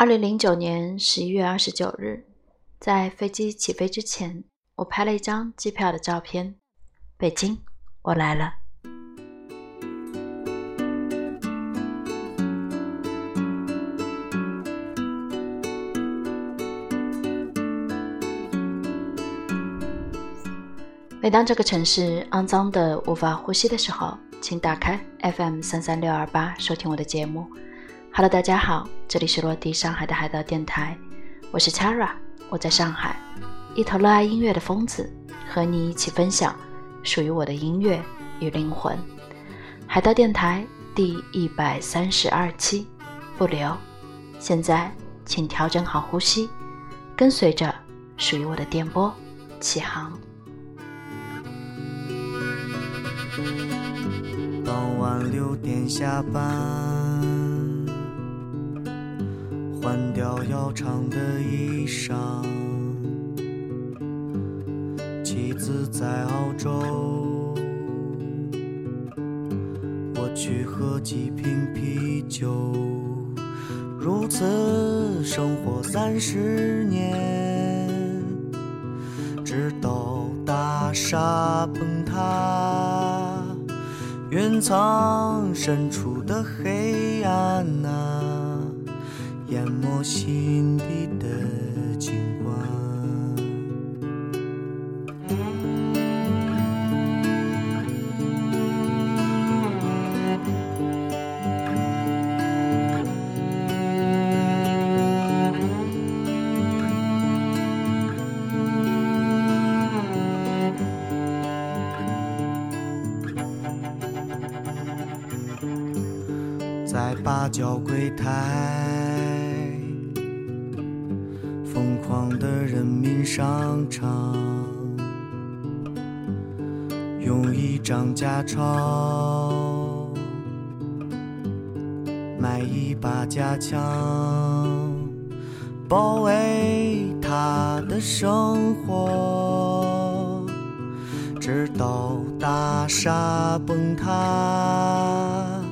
二零零九年十一月二十九日，在飞机起飞之前，我拍了一张机票的照片。北京，我来了。每当这个城市肮脏的无法呼吸的时候，请打开 FM 三三六二八收听我的节目。Hello，大家好，这里是落地上海的海盗电台，我是 Chara，我在上海，一头热爱音乐的疯子，和你一起分享属于我的音乐与灵魂。海盗电台第一百三十二期，不留。现在，请调整好呼吸，跟随着属于我的电波起航。傍晚六点下班，换掉要长的衣裳。妻子在澳洲，我去喝几瓶啤酒。如此生活三十年，直到大厦崩塌。云层深处的黑暗啊，淹没心底的景观。在八角柜台，商场，用一张假钞买一把假枪，保卫他的生活，直到大厦崩塌。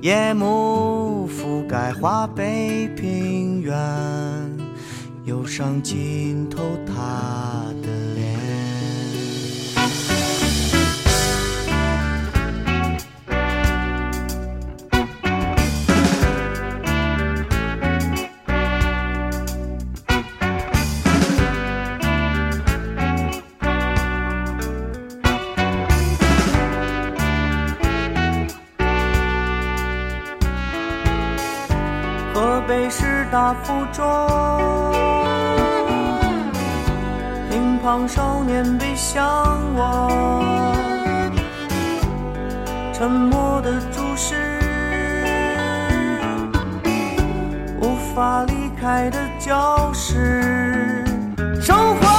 夜幕覆盖华北平原，忧伤浸透他的脸。河北师大附中，当少年被向往，沉默的注视，无法离开的教室，生活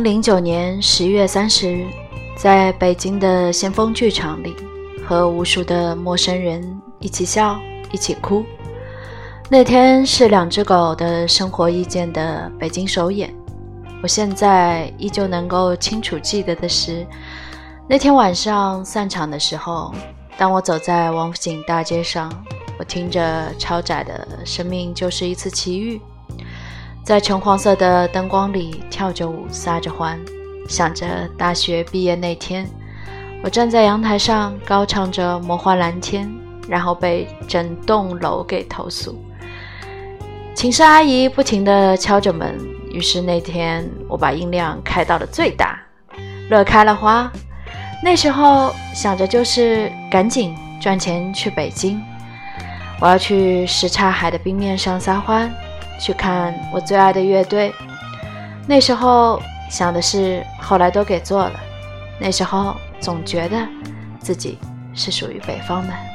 零零九年十一月三十日，在北京的先锋剧场里，和无数的陌生人一起笑，一起哭。那天是两只狗的生活意见的北京首演。我现在依旧能够清楚记得的是，那天晚上散场的时候，当我走在王府井大街上，我听着超载的《生命就是一次奇遇》。在橙黄色的灯光里跳着舞，撒着欢，想着大学毕业那天，我站在阳台上高唱着《魔幻蓝天》，然后被整栋楼给投诉。寝室阿姨不停地敲着门，于是那天我把音量开到了最大，乐开了花。那时候想着就是赶紧赚钱去北京，我要去什刹海的冰面上撒欢。去看我最爱的乐队，那时候想的是，后来都给做了。那时候总觉得自己是属于北方的。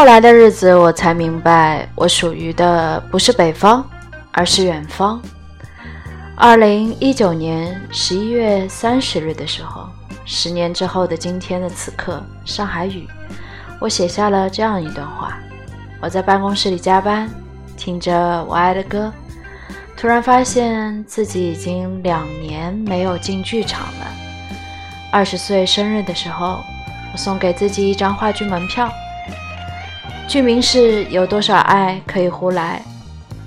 后来的日子，我才明白，我属于的不是北方，而是远方。二零一九年十一月三十日的时候，十年之后的今天的此刻，上海雨，我写下了这样一段话：我在办公室里加班，听着我爱的歌，突然发现自己已经两年没有进剧场了。二十岁生日的时候，我送给自己一张话剧门票。剧名是有多少爱可以胡来？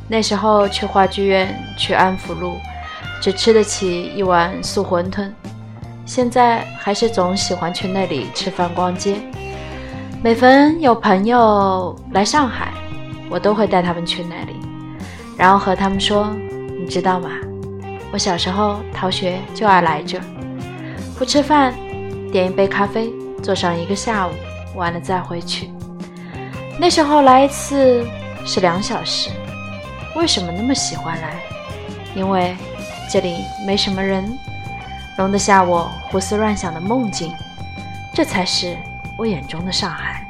那时候去话剧院，去安福路，只吃得起一碗素馄饨。现在还是总喜欢去那里吃饭、逛街。每逢有朋友来上海，我都会带他们去那里，然后和他们说：“你知道吗？我小时候逃学就爱来这，不吃饭，点一杯咖啡，坐上一个下午，完了再回去。”那时候来一次是两小时，为什么那么喜欢来？因为这里没什么人，容得下我胡思乱想的梦境，这才是我眼中的上海。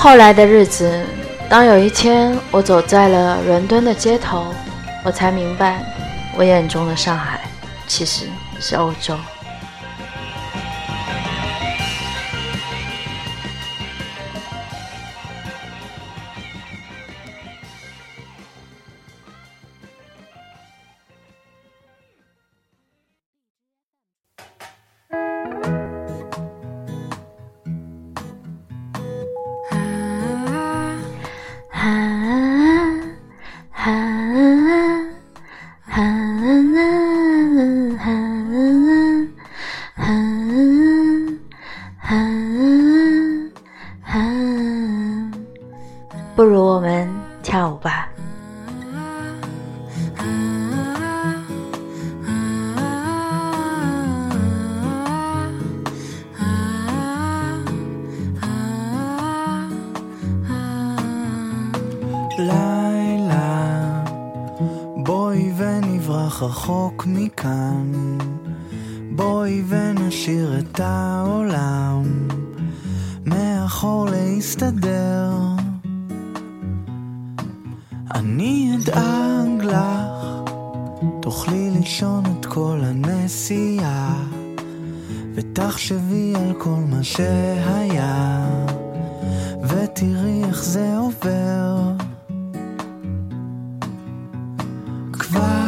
后来的日子，当有一天我走在了伦敦的街头，我才明白，我眼中的上海其实是欧洲。不如我们跳舞吧。לילה, בואי ונברח רחוק מכאן, בואי ונשאיר את העולם מאחור להסתדר. אני אדאג לך, תוכלי לישון את כל הנסיעה, ותחשבי על כל מה שהיה, ותראי איך זה עובר. כבר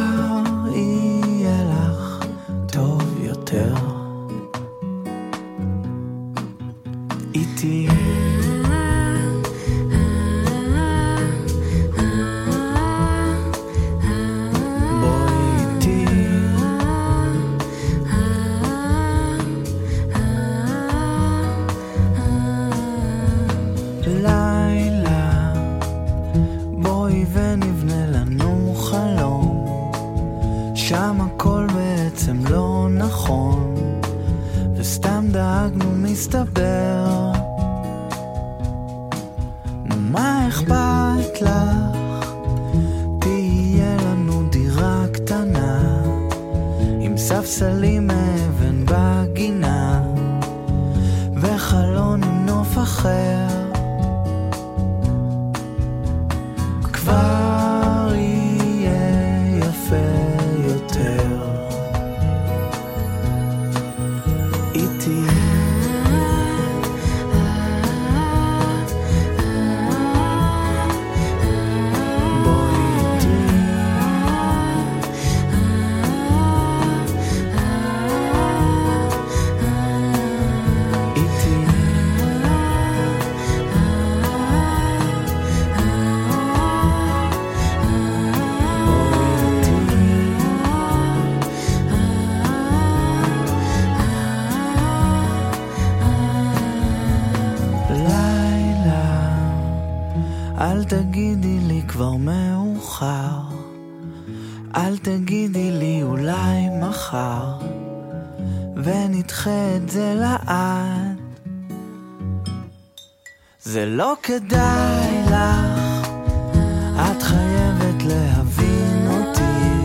ספסלים מאבן בגינה וחלון עם נוף אחר אל תגידי לי כבר מאוחר, אל תגידי לי אולי מחר, ונדחה את זה לעד. זה לא כדאי לך, את חייבת להבין אותי,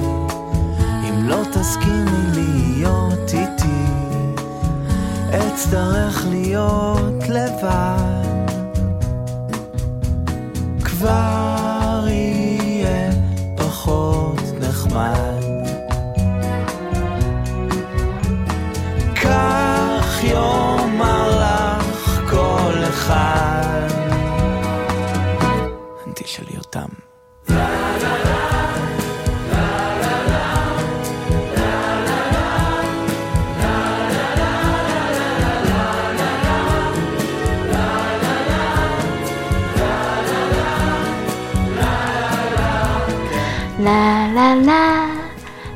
אם לא תסכימי להיות איתי. אצטרך להיות לבד. כבר יהיה פחות נחמד. כך יאמר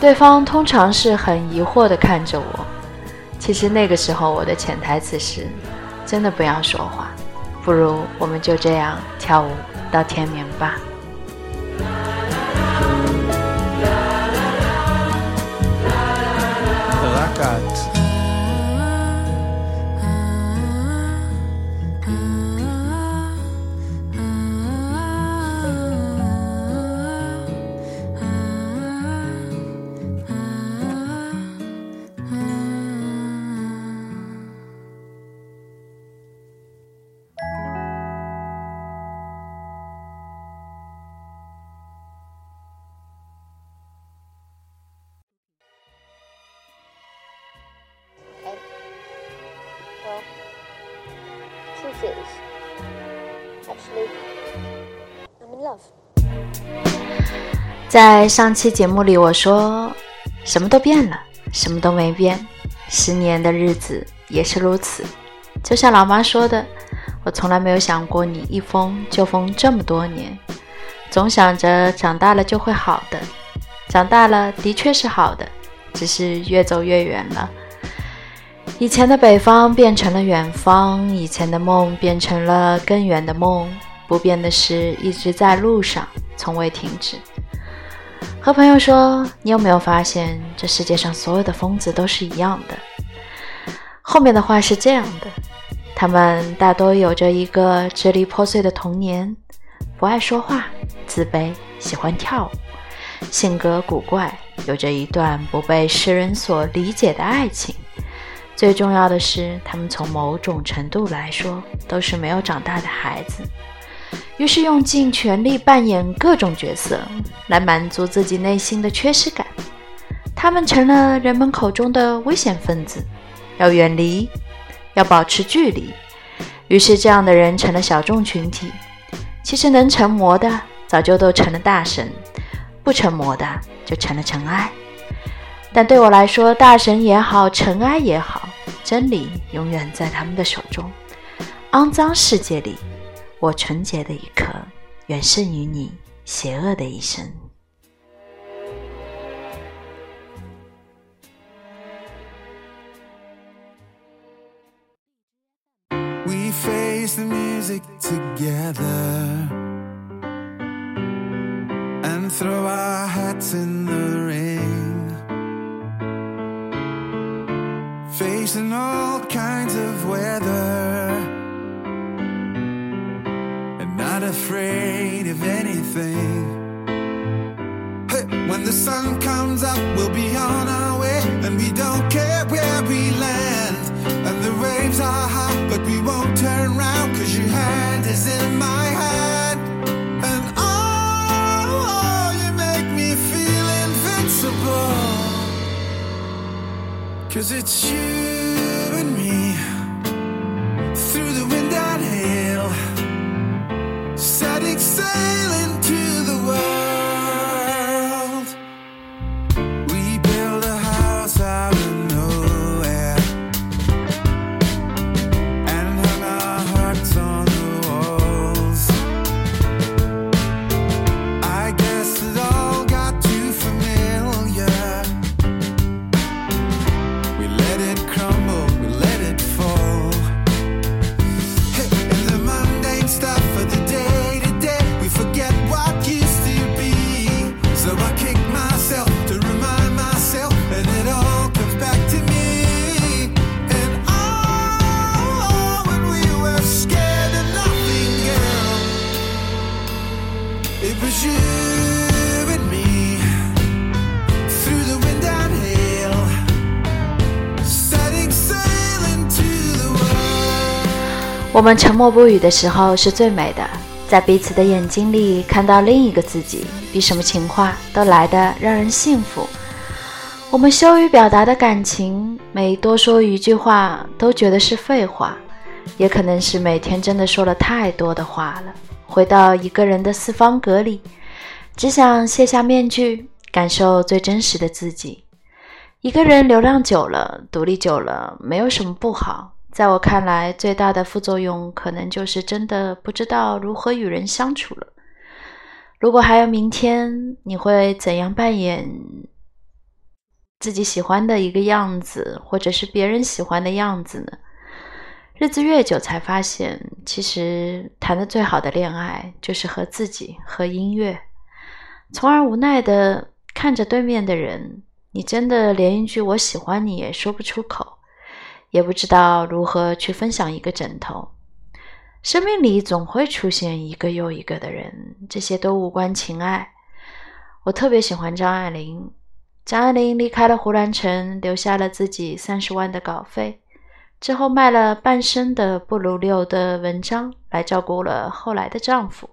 对方通常是很疑惑的看着我。其实那个时候我的潜台词是：真的不要说话，不如我们就这样跳舞到天明吧。Is. Actually, I'm in love. 在上期节目里，我说什么都变了，什么都没变，十年的日子也是如此。就像老妈说的，我从来没有想过你一疯就疯这么多年，总想着长大了就会好的，长大了的确是好的，只是越走越远了。以前的北方变成了远方，以前的梦变成了更远的梦。不变的是，一直在路上，从未停止。和朋友说：“你有没有发现，这世界上所有的疯子都是一样的？”后面的话是这样的：他们大多有着一个支离破碎的童年，不爱说话，自卑，喜欢跳舞，性格古怪，有着一段不被世人所理解的爱情。最重要的是，他们从某种程度来说都是没有长大的孩子，于是用尽全力扮演各种角色来满足自己内心的缺失感。他们成了人们口中的危险分子，要远离，要保持距离。于是，这样的人成了小众群体。其实，能成魔的早就都成了大神，不成魔的就成了尘埃。但对我来说，大神也好，尘埃也好，真理永远在他们的手中。肮脏世界里，我纯洁的一刻，远胜于你邪恶的一生。We face the music together and throw our hats in the Hey, when the sun comes up, we'll be on our way, and we don't care where we land. And the waves are high, but we won't turn around, cause your hand is in my hand. And oh, you make me feel invincible. Cause it's you 我们沉默不语的时候是最美的，在彼此的眼睛里看到另一个自己，比什么情话都来得让人幸福。我们羞于表达的感情，每多说一句话都觉得是废话，也可能是每天真的说了太多的话了。回到一个人的四方格里，只想卸下面具，感受最真实的自己。一个人流浪久了，独立久了，没有什么不好。在我看来，最大的副作用可能就是真的不知道如何与人相处了。如果还有明天，你会怎样扮演自己喜欢的一个样子，或者是别人喜欢的样子呢？日子越久，才发现，其实谈的最好的恋爱就是和自己、和音乐，从而无奈的看着对面的人，你真的连一句“我喜欢你”也说不出口，也不知道如何去分享一个枕头。生命里总会出现一个又一个的人，这些都无关情爱。我特别喜欢张爱玲，张爱玲离开了胡兰成，留下了自己三十万的稿费。之后卖了半生的不如六的文章来照顾了后来的丈夫。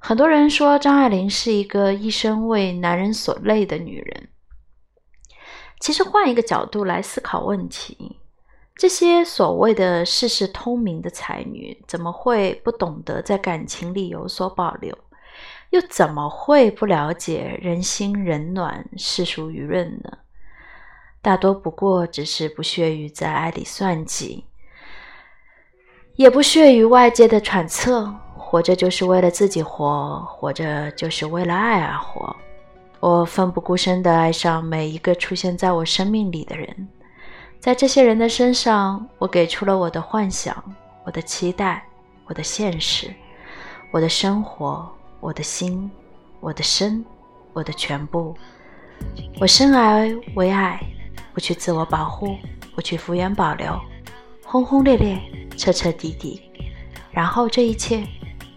很多人说张爱玲是一个一生为男人所累的女人。其实换一个角度来思考问题，这些所谓的世事通明的才女，怎么会不懂得在感情里有所保留？又怎么会不了解人心冷暖、世俗舆论呢？大多不过只是不屑于在爱里算计，也不屑于外界的揣测，活着就是为了自己活，活着就是为了爱而活。我奋不顾身地爱上每一个出现在我生命里的人，在这些人的身上，我给出了我的幻想、我的期待、我的现实、我的生活、我的心、我的身、我的全部。我生而为爱，不去自我保护，不去敷衍保留，轰轰烈烈，彻彻底底，然后这一切。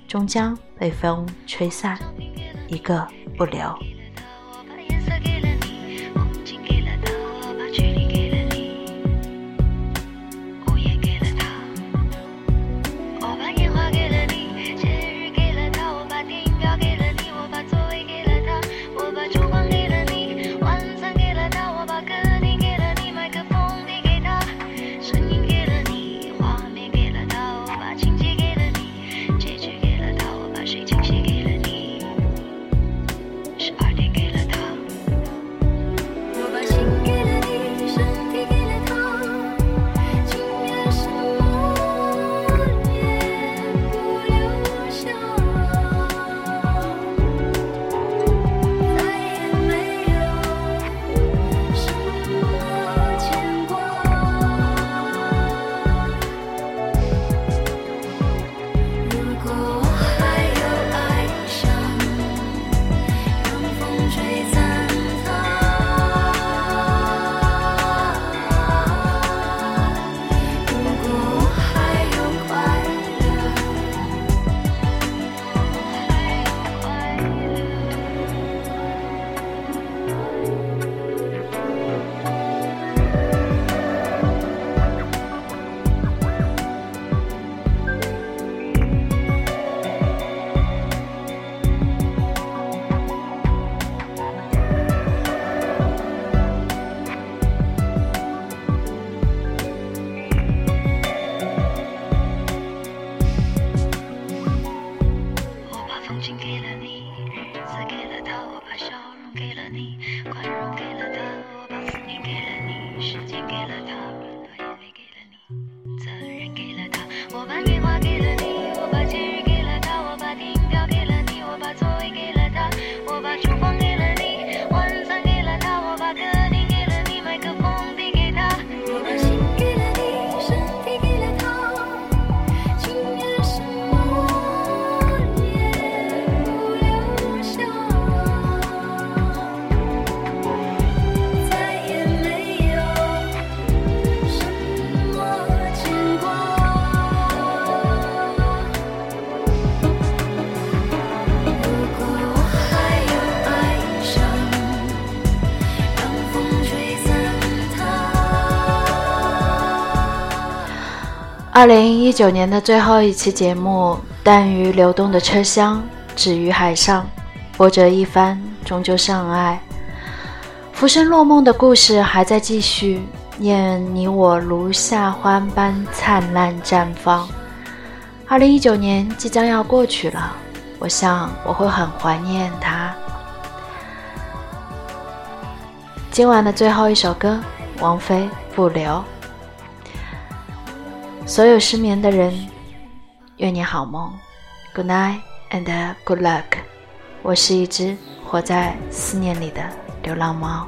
终将被风吹散，一个不留。二零一九年的最后一期节目，淡于流动的车厢，止于海上，波折一番，终究上岸。浮生若梦的故事还在继续，愿你我如夏花般灿烂绽放。二零一九年即将要过去了，我想我会很怀念它。今晚的最后一首歌，王菲《不留》。所有失眠的人，愿你好梦，Good night and good luck。我是一只活在思念里的流浪猫。